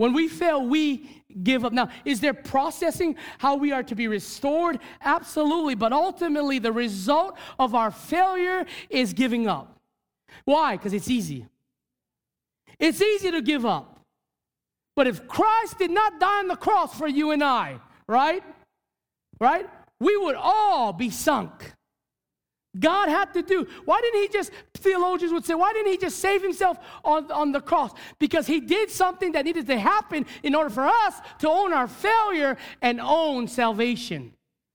When we fail, we give up. Now, is there processing how we are to be restored? Absolutely. But ultimately, the result of our failure is giving up. Why? Because it's easy. It's easy to give up. But if Christ did not die on the cross for you and I, right? Right? We would all be sunk. God had to do. Why didn't he just, theologians would say, why didn't he just save himself on, on the cross? Because he did something that needed to happen in order for us to own our failure and own salvation.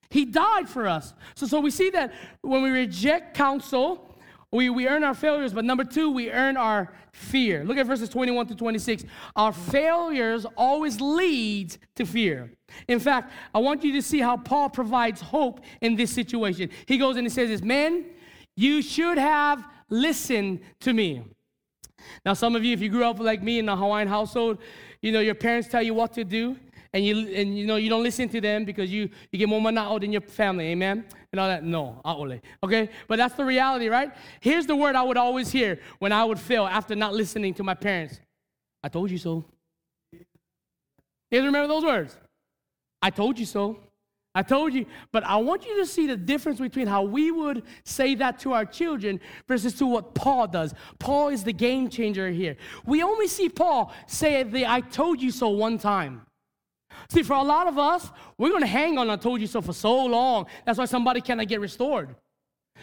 He died for us. So, so we see that when we reject counsel, we, we earn our failures, but number two, we earn our fear. Look at verses 21 to 26. Our failures always lead to fear. In fact, I want you to see how Paul provides hope in this situation. He goes and he says this, "Men, you should have listened to me." Now, some of you, if you grew up like me in a Hawaiian household, you know your parents tell you what to do, and you and you know you don't listen to them because you you get more money out than your family, amen? And all that. No. Okay? But that's the reality, right? Here's the word I would always hear when I would fail after not listening to my parents. I told you so. You guys remember those words? I told you so. I told you, but I want you to see the difference between how we would say that to our children versus to what Paul does. Paul is the game changer here. We only see Paul say the I told you so one time. See, for a lot of us, we're to hang on I told you so for so long. That's why somebody cannot get restored.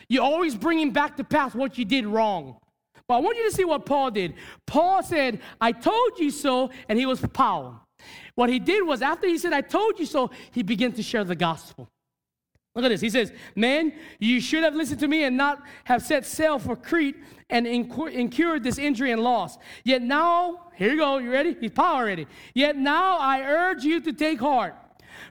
You're always bringing back to past what you did wrong. But I want you to see what Paul did. Paul said, I told you so, and he was Paul. What he did was, after he said, I told you so, he began to share the gospel. Look at this. He says, Man, you should have listened to me and not have set sail for Crete and incurred this injury and loss. Yet now, here you go, you ready? He's power ready. Yet now I urge you to take heart.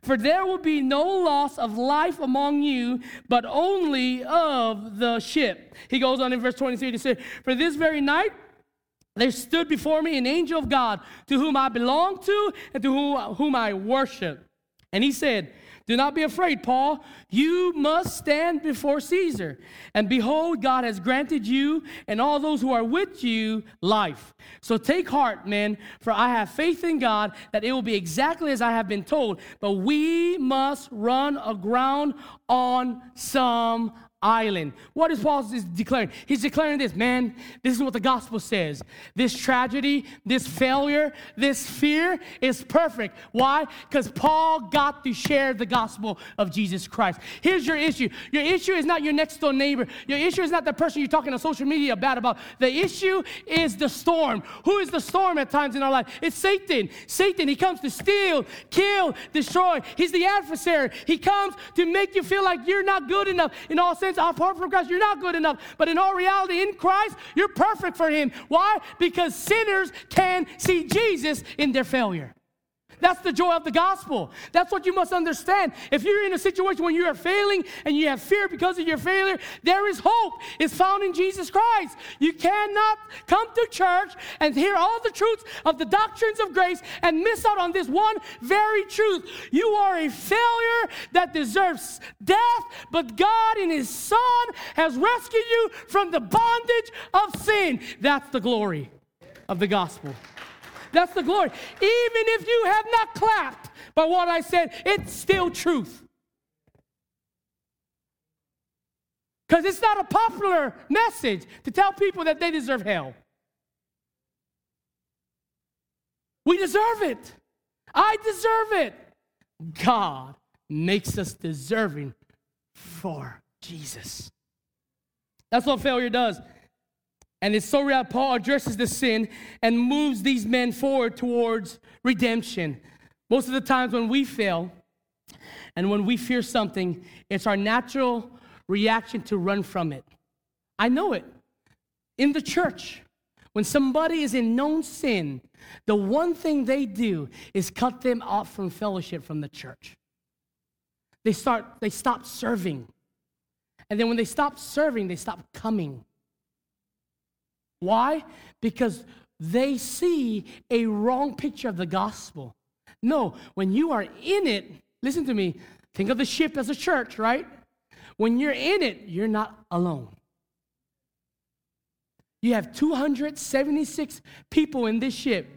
For there will be no loss of life among you, but only of the ship. He goes on in verse 23 to say, For this very night there stood before me an angel of God to whom I belong to and to whom, whom I worship. And he said, do not be afraid, Paul. You must stand before Caesar. And behold, God has granted you and all those who are with you life. So take heart, men, for I have faith in God that it will be exactly as I have been told. But we must run aground on some island. What is Paul declaring? He's declaring this, man, this is what the gospel says. This tragedy, this failure, this fear is perfect. Why? Because Paul got to share the gospel of Jesus Christ. Here's your issue. Your issue is not your next door neighbor. Your issue is not the person you're talking on social media bad about. The issue is the storm. Who is the storm at times in our life? It's Satan. Satan, he comes to steal, kill, destroy. He's the adversary. He comes to make you feel like you're not good enough in all sense apart from Christ, you're not good enough. But in all reality, in Christ, you're perfect for Him. Why? Because sinners can see Jesus in their failure. That's the joy of the gospel. That's what you must understand. If you're in a situation where you are failing and you have fear because of your failure, there is hope. It's found in Jesus Christ. You cannot come to church and hear all the truths of the doctrines of grace and miss out on this one very truth. You are a failure that deserves death, but God in His Son has rescued you from the bondage of sin. That's the glory of the gospel. That's the glory. Even if you have not clapped by what I said, it's still truth. Because it's not a popular message to tell people that they deserve hell. We deserve it. I deserve it. God makes us deserving for Jesus. That's what failure does. And it's so real, Paul addresses the sin and moves these men forward towards redemption. Most of the times when we fail and when we fear something, it's our natural reaction to run from it. I know it. In the church, when somebody is in known sin, the one thing they do is cut them off from fellowship from the church. They start, they stop serving. And then when they stop serving, they stop coming. Why? Because they see a wrong picture of the gospel. No, when you are in it, listen to me, think of the ship as a church, right? When you're in it, you're not alone. You have 276 people in this ship,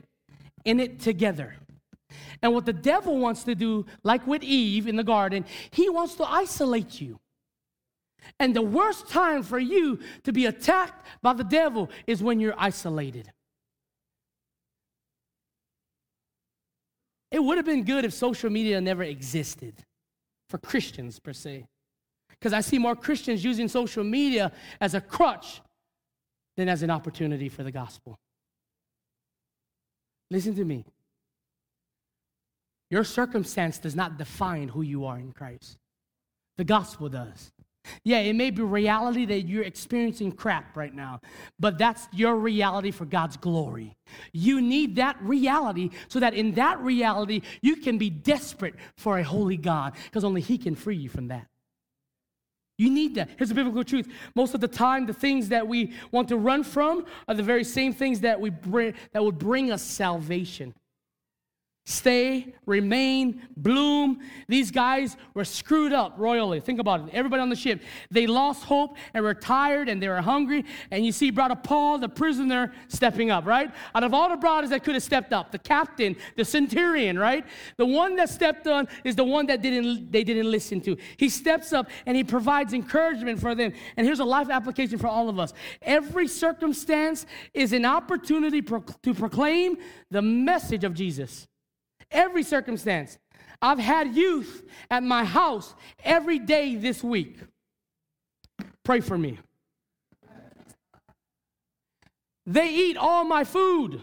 in it together. And what the devil wants to do, like with Eve in the garden, he wants to isolate you. And the worst time for you to be attacked by the devil is when you're isolated. It would have been good if social media never existed for Christians, per se. Because I see more Christians using social media as a crutch than as an opportunity for the gospel. Listen to me. Your circumstance does not define who you are in Christ, the gospel does. Yeah, it may be reality that you're experiencing crap right now, but that's your reality for God's glory. You need that reality so that in that reality, you can be desperate for a holy God because only He can free you from that. You need that. Here's the biblical truth. Most of the time, the things that we want to run from are the very same things that, we bring, that would bring us salvation stay, remain, bloom. These guys were screwed up royally. Think about it. Everybody on the ship, they lost hope and were tired and they were hungry. And you see Brother Paul, the prisoner, stepping up, right? Out of all the brothers that could have stepped up, the captain, the centurion, right? The one that stepped on is the one that didn't they didn't listen to. He steps up and he provides encouragement for them. And here's a life application for all of us. Every circumstance is an opportunity to proclaim the message of Jesus every circumstance. I've had youth at my house every day this week. Pray for me. They eat all my food.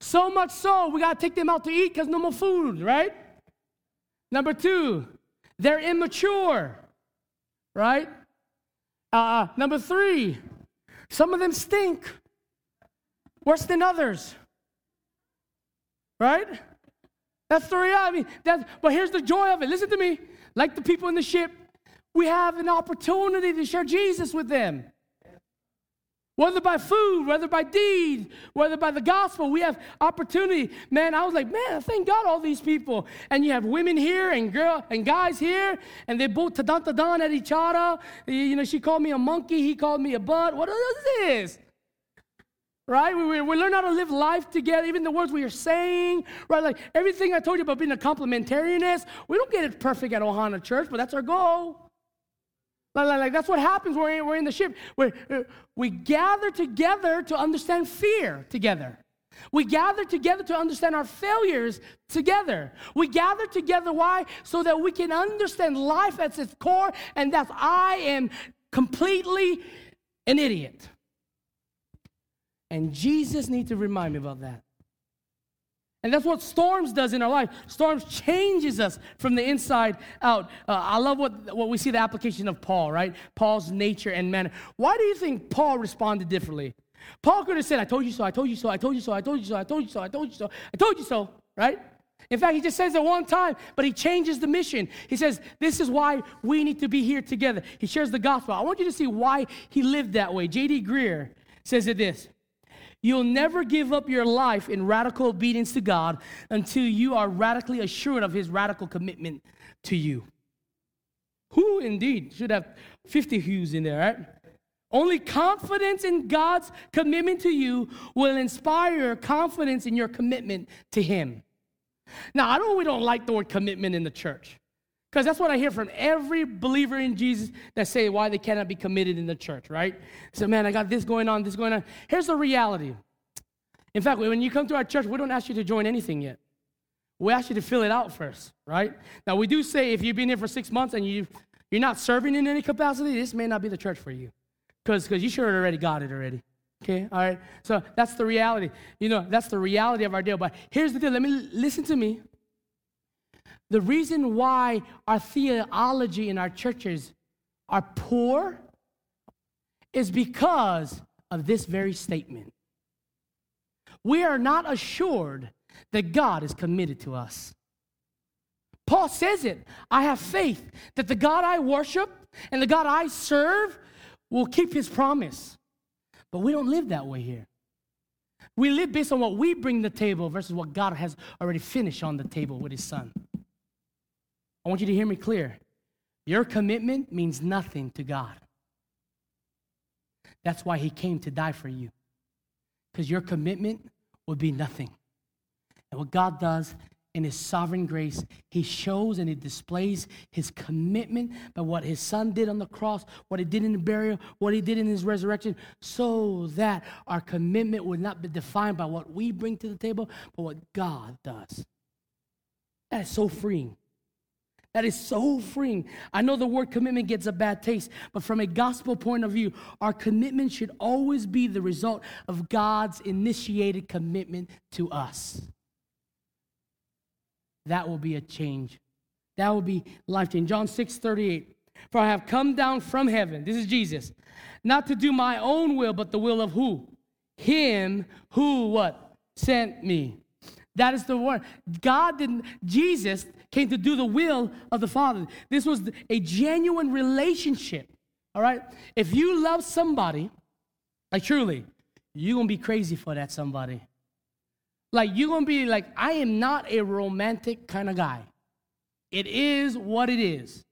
So much so, we got to take them out to eat because no more food, right? Number two, they're immature, right? Uh, uh number three, some of them stink worse than others. Right? That's the reality. That's, but here's the joy of it. Listen to me. Like the people in the ship, we have an opportunity to share Jesus with them. Whether by food, whether by deed, whether by the gospel, we have opportunity. Man, I was like, man, thank God all these people. And you have women here and girl and guys here, and they both tadan at each other. You know, she called me a monkey, he called me a butt. What is this? Right? We, we, we, learn how to live life together, even the words we are saying, right? Like everything I told you about being a complementarianist, we don't get it perfect at Ohana Church, but that's our goal. Like, like, like that's what happens when we're, we're in the ship. we uh, we gather together to understand fear together. We gather together to understand our failures together. We gather together, why? So that we can understand life at its core, and that's I am completely an idiot. And Jesus needs to remind me about that. And that's what storms does in our life. Storms changes us from the inside out. Uh, I love what, what we see the application of Paul, right? Paul's nature and manner. Why do you think Paul responded differently? Paul could have said, I told you so, I told you so, I told you so, I told you so, I told you so, I told you so, I told you so, right? In fact, he just says it one time, but he changes the mission. He says, This is why we need to be here together. He shares the gospel. I want you to see why he lived that way. J.D. Greear says it this You'll never give up your life in radical obedience to God until you are radically assured of His radical commitment to you. Who indeed should have 50 hues in there, right? Only confidence in God's commitment to you will inspire confidence in your commitment to Him. Now, I know we don't like the word commitment in the church. Because that's what I hear from every believer in Jesus that say why they cannot be committed in the church, right? So, man, I got this going on, this going on. Here's the reality. In fact, when you come to our church, we don't ask you to join anything yet. We ask you to fill it out first, right? Now, we do say if you've been here for six months and you, you're not serving in any capacity, this may not be the church for you. Because you sure already got it already. Okay, all right? So that's the reality. You know, that's the reality of our deal. But here's the deal. Let me listen to me. The reason why our theology in our churches are poor is because of this very statement. We are not assured that God is committed to us. Paul says it I have faith that the God I worship and the God I serve will keep his promise. But we don't live that way here. We live based on what we bring to the table versus what God has already finished on the table with his son. I want you to hear me clear. Your commitment means nothing to God. That's why He came to die for you. Because your commitment would be nothing. And what God does in his sovereign grace, he shows and he displays his commitment by what his son did on the cross, what he did in the burial, what he did in his resurrection, so that our commitment would not be defined by what we bring to the table, but what God does. That is so freeing. That is so freeing. I know the word commitment gets a bad taste, but from a gospel point of view, our commitment should always be the result of God's initiated commitment to us that will be a change. That will be life change. John 6 38. For I have come down from heaven, this is Jesus, not to do my own will, but the will of who? Him who what? Sent me. That is the word. God didn't, Jesus came to do the will of the Father. This was a genuine relationship. All right? If you love somebody, like truly, you're gonna be crazy for that somebody. Like, you're gonna be like, I am not a romantic kind of guy. It is what it is.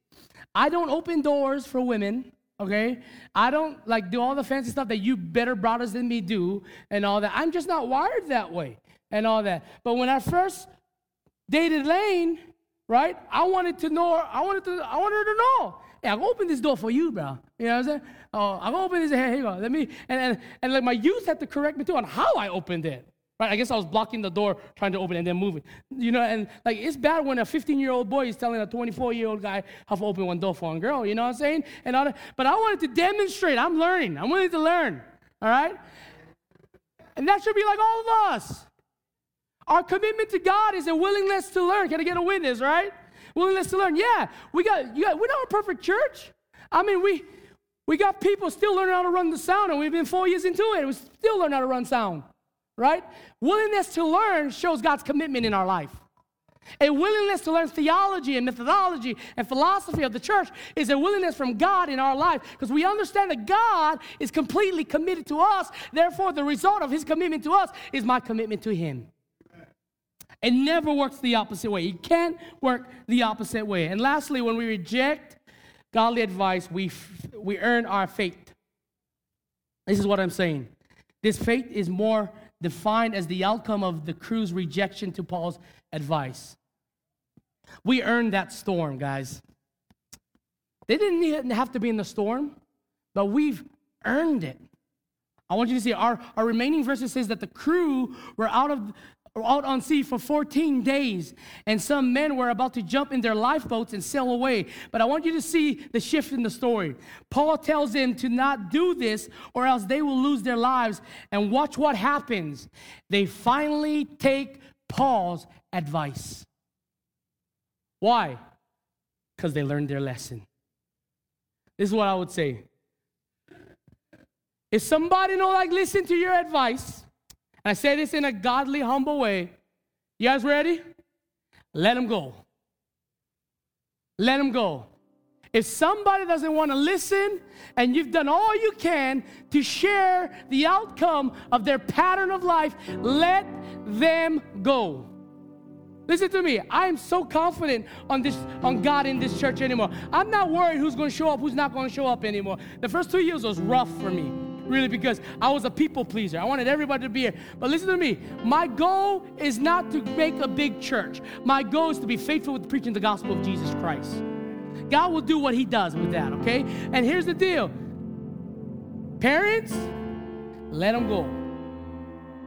I don't open doors for women, okay? I don't like do all the fancy stuff that you better brothers than me do and all that. I'm just not wired that way and all that. But when I first dated Lane, right? I wanted to know, I wanted to, I wanted her to know. Hey, gonna open this door for you, bro. You know what I'm saying? Oh, I'm gonna open this. Hey, here you go. Let me and, and and like my youth had to correct me too on how I opened it. Right? I guess I was blocking the door, trying to open it and then moving. You know, and like it's bad when a 15 year old boy is telling a 24 year old guy how to open one door for a girl. You know what I'm saying? And all that. But I wanted to demonstrate. I'm learning. I'm willing to learn. All right. And that should be like all of us. Our commitment to God is a willingness to learn. Can I get a witness? Right? Willingness to learn. Yeah, we got. You got we're not a perfect church. I mean, we we got people still learning how to run the sound, and we've been four years into it. And we still learn how to run sound right? Willingness to learn shows God's commitment in our life. A willingness to learn theology and methodology and philosophy of the church is a willingness from God in our life because we understand that God is completely committed to us. Therefore, the result of his commitment to us is my commitment to him. It never works the opposite way. It can't work the opposite way. And lastly, when we reject godly advice, we, f- we earn our fate. This is what I'm saying. This fate is more defined as the outcome of the crew's rejection to Paul's advice. We earned that storm, guys. They didn't have to be in the storm, but we've earned it. I want you to see our, our remaining verses says that the crew were out of out on sea for 14 days, and some men were about to jump in their lifeboats and sail away. But I want you to see the shift in the story. Paul tells them to not do this, or else they will lose their lives. And watch what happens. They finally take Paul's advice. Why? Because they learned their lesson. This is what I would say. If somebody don't like listen to your advice, I say this in a godly, humble way. You guys ready? Let them go. Let them go. If somebody doesn't want to listen and you've done all you can to share the outcome of their pattern of life, let them go. Listen to me. I am so confident on this on God in this church anymore. I'm not worried who's going to show up, who's not going to show up anymore. The first two years was rough for me really because I was a people pleaser. I wanted everybody to be here. But listen to me. My goal is not to make a big church. My goal is to be faithful with preaching the gospel of Jesus Christ. God will do what he does with that, okay? And here's the deal. Parents, let them go.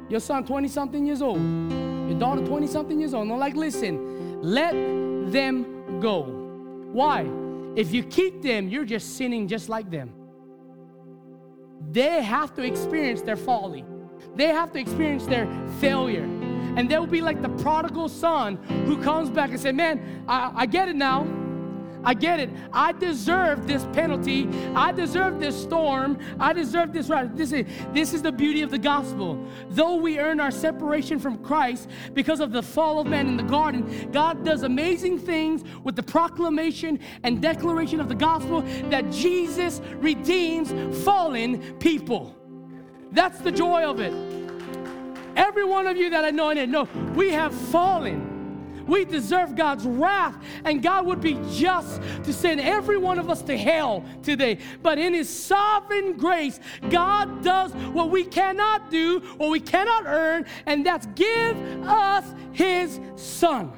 Your son 20 something years old. Your daughter 20 something years old. No like listen. Let them go. Why? If you keep them, you're just sinning just like them they have to experience their folly. They have to experience their failure. And they'll be like the prodigal son who comes back and say, Man, I, I get it now. I get it. I deserve this penalty. I deserve this storm. I deserve this right. This is, this is the beauty of the gospel. Though we earn our separation from Christ because of the fall of man in the garden, God does amazing things with the proclamation and declaration of the gospel that Jesus redeems fallen people. That's the joy of it. Every one of you that I know in it know we have fallen We deserve God's wrath, and God would be just to send every one of us to hell today. But in His sovereign grace, God does what we cannot do, what we cannot earn, and that's give us His Son.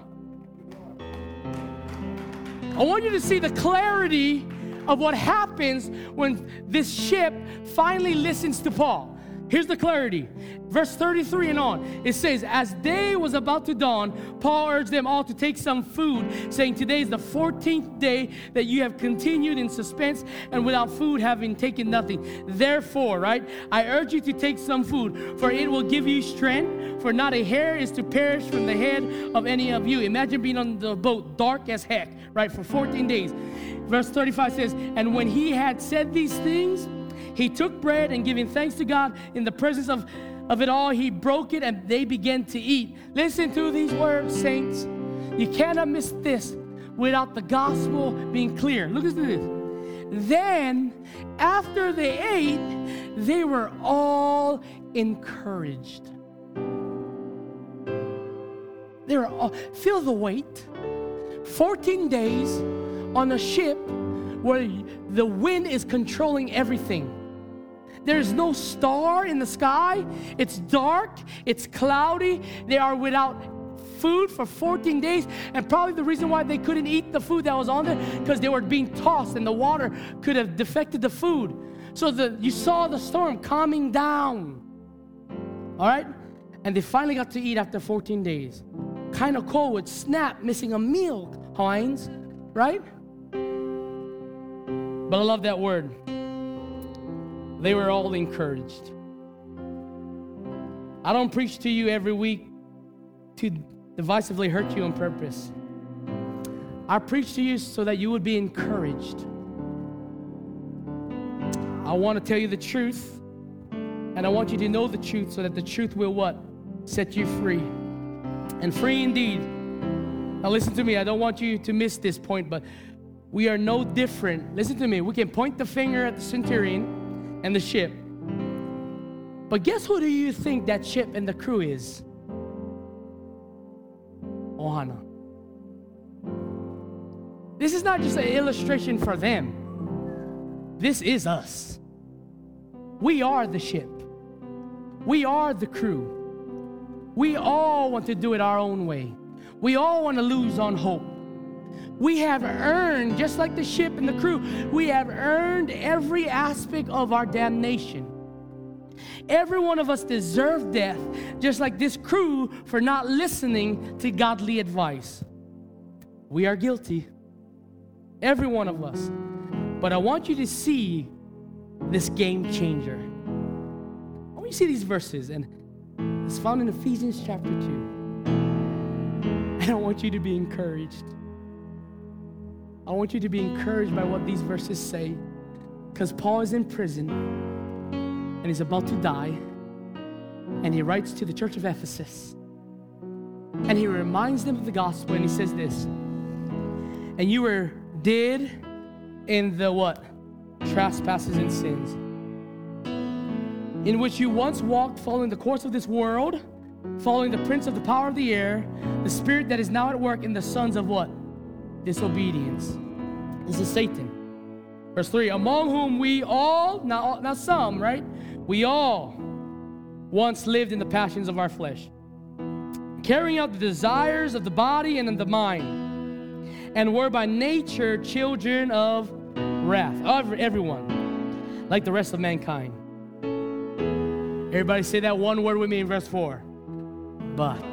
I want you to see the clarity of what happens when this ship finally listens to Paul. Here's the clarity. Verse 33 and on. It says, As day was about to dawn, Paul urged them all to take some food, saying, Today is the 14th day that you have continued in suspense and without food, having taken nothing. Therefore, right, I urge you to take some food, for it will give you strength, for not a hair is to perish from the head of any of you. Imagine being on the boat, dark as heck, right, for 14 days. Verse 35 says, And when he had said these things, he took bread and giving thanks to God in the presence of, of it all, he broke it and they began to eat. Listen to these words, saints. You cannot miss this without the gospel being clear. Look at this. Then, after they ate, they were all encouraged. They were all, feel the weight. 14 days on a ship where the wind is controlling everything. There's no star in the sky. It's dark. It's cloudy. They are without food for 14 days. And probably the reason why they couldn't eat the food that was on there, because they were being tossed and the water could have defected the food. So the, you saw the storm calming down. All right? And they finally got to eat after 14 days. Kind of cold with snap, missing a meal, Heinz, right? But I love that word they were all encouraged. I don't preach to you every week to divisively hurt you on purpose. I preach to you so that you would be encouraged. I want to tell you the truth, and I want you to know the truth so that the truth will what? Set you free. And free indeed. Now, listen to me, I don't want you to miss this point, but we are no different. Listen to me, we can point the finger at the centurion and the ship. But guess who do you think that ship and the crew is? Ohana. This is not just an illustration for them. This is us. We are the ship. We are the crew. We all want to do it our own way. We all want to lose on hope. We have earned, just like the ship and the crew, we have earned every aspect of our damnation. Every one of us deserve death, just like this crew for not listening to godly advice. We are guilty, every one of us. But I want you to see this game changer. I want you to see these verses, and it's found in Ephesians chapter 2. And I want you to be encouraged. I want you to be encouraged by what these verses say because Paul is in prison and he's about to die. And he writes to the church of Ephesus and he reminds them of the gospel and he says this and you were dead in the what trespasses and sins in which you once walked following the course of this world following the prince of the power of the air the spirit that is now at work in the sons of what disobedience. This is Satan. Verse 3 Among whom we all, not, not some, right? We all once lived in the passions of our flesh, carrying out the desires of the body and of the mind, and were by nature children of wrath. Of everyone, like the rest of mankind. Everybody say that one word with me in verse 4. But.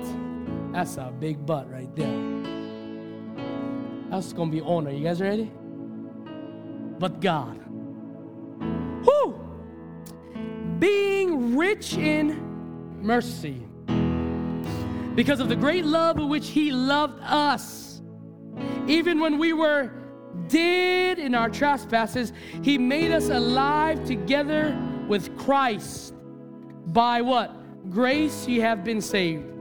That's a big but right there. That's going to be honor. You guys ready? But God. Who? Being rich in mercy. Because of the great love with which He loved us. Even when we were dead in our trespasses, He made us alive together with Christ. By what? Grace you have been saved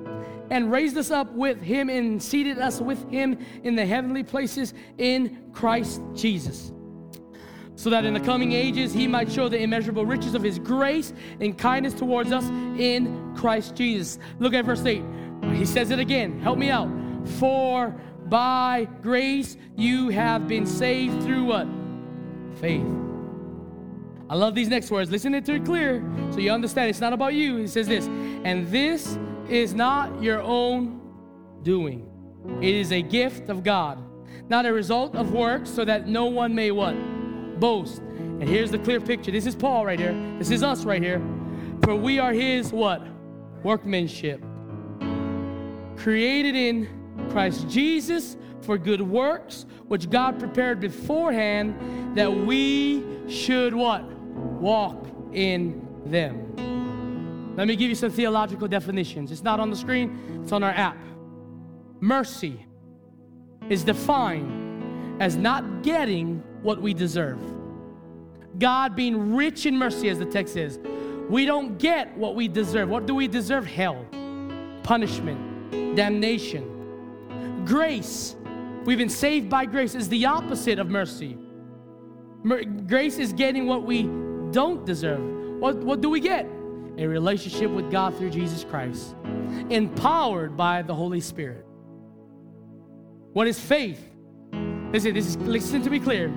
and raised us up with him and seated us with him in the heavenly places in Christ Jesus. So that in the coming ages he might show the immeasurable riches of his grace and kindness towards us in Christ Jesus. Look at verse 8. He says it again. Help me out. For by grace you have been saved through what? Faith. I love these next words. Listen it to it clear so you understand it's not about you. He says this, and this is not your own doing. It is a gift of God, not a result of works, so that no one may what? Boast. And here's the clear picture. This is Paul right here. This is us right here. For we are his what? Workmanship. Created in Christ Jesus for good works, which God prepared beforehand that we should what? Walk in them. Let me give you some theological definitions. It's not on the screen, it's on our app. Mercy is defined as not getting what we deserve. God being rich in mercy, as the text says. We don't get what we deserve. What do we deserve? Hell, punishment, damnation. Grace, we've been saved by grace, is the opposite of mercy. Mer- grace is getting what we don't deserve. What, what do we get? A relationship with God through Jesus Christ, empowered by the Holy Spirit. What is faith? Listen, this is, listen to be clear.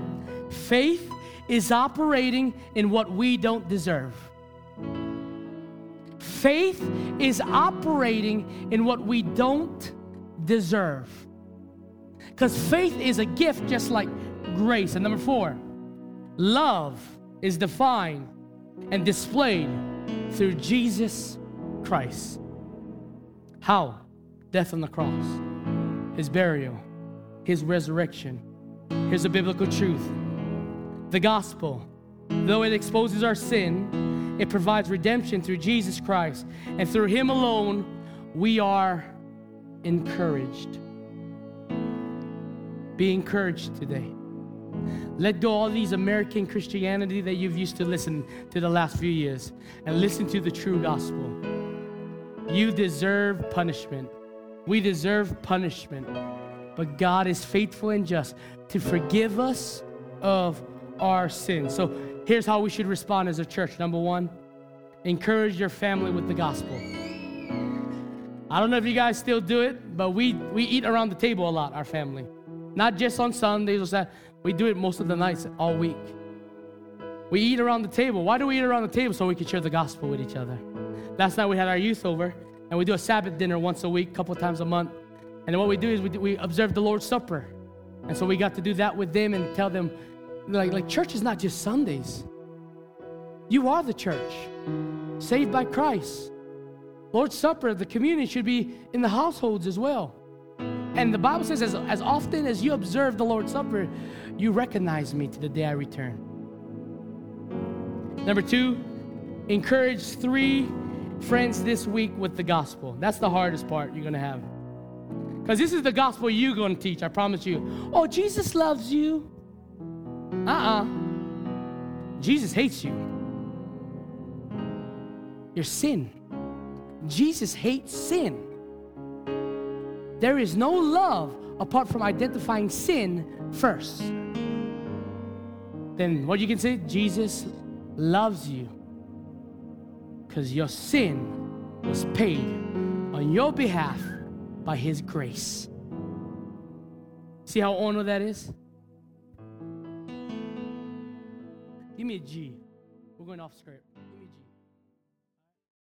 Faith is operating in what we don't deserve. Faith is operating in what we don't deserve. Because faith is a gift just like grace. And number four, love is defined and displayed through Jesus Christ. How? Death on the cross, His burial, His resurrection. Here's a biblical truth the gospel, though it exposes our sin, it provides redemption through Jesus Christ. And through Him alone, we are encouraged. Be encouraged today. Let go all these American Christianity that you've used to listen to the last few years and listen to the true gospel. You deserve punishment. We deserve punishment. But God is faithful and just to forgive us of our sins. So here's how we should respond as a church. Number one, encourage your family with the gospel. I don't know if you guys still do it, but we, we eat around the table a lot, our family. Not just on Sundays or Saturdays. We do it most of the nights all week. We eat around the table. Why do we eat around the table? So we can share the gospel with each other. Last night we had our youth over, and we do a Sabbath dinner once a week, couple times a month. And what we do is we, do, we observe the Lord's Supper. And so we got to do that with them and tell them like, like church is not just Sundays. You are the church, saved by Christ. Lord's Supper, the communion should be in the households as well. And the Bible says, as, as often as you observe the Lord's Supper, you recognize me to the day I return. Number two, encourage three friends this week with the gospel. That's the hardest part you're going to have. Because this is the gospel you're going to teach, I promise you. Oh, Jesus loves you. Uh uh-uh. uh Jesus hates you. Your sin. Jesus hates sin. There is no love apart from identifying sin first. Then what you can say? Jesus loves you because your sin was paid on your behalf by his grace. See how honor that is? Give me a G. We're going off script.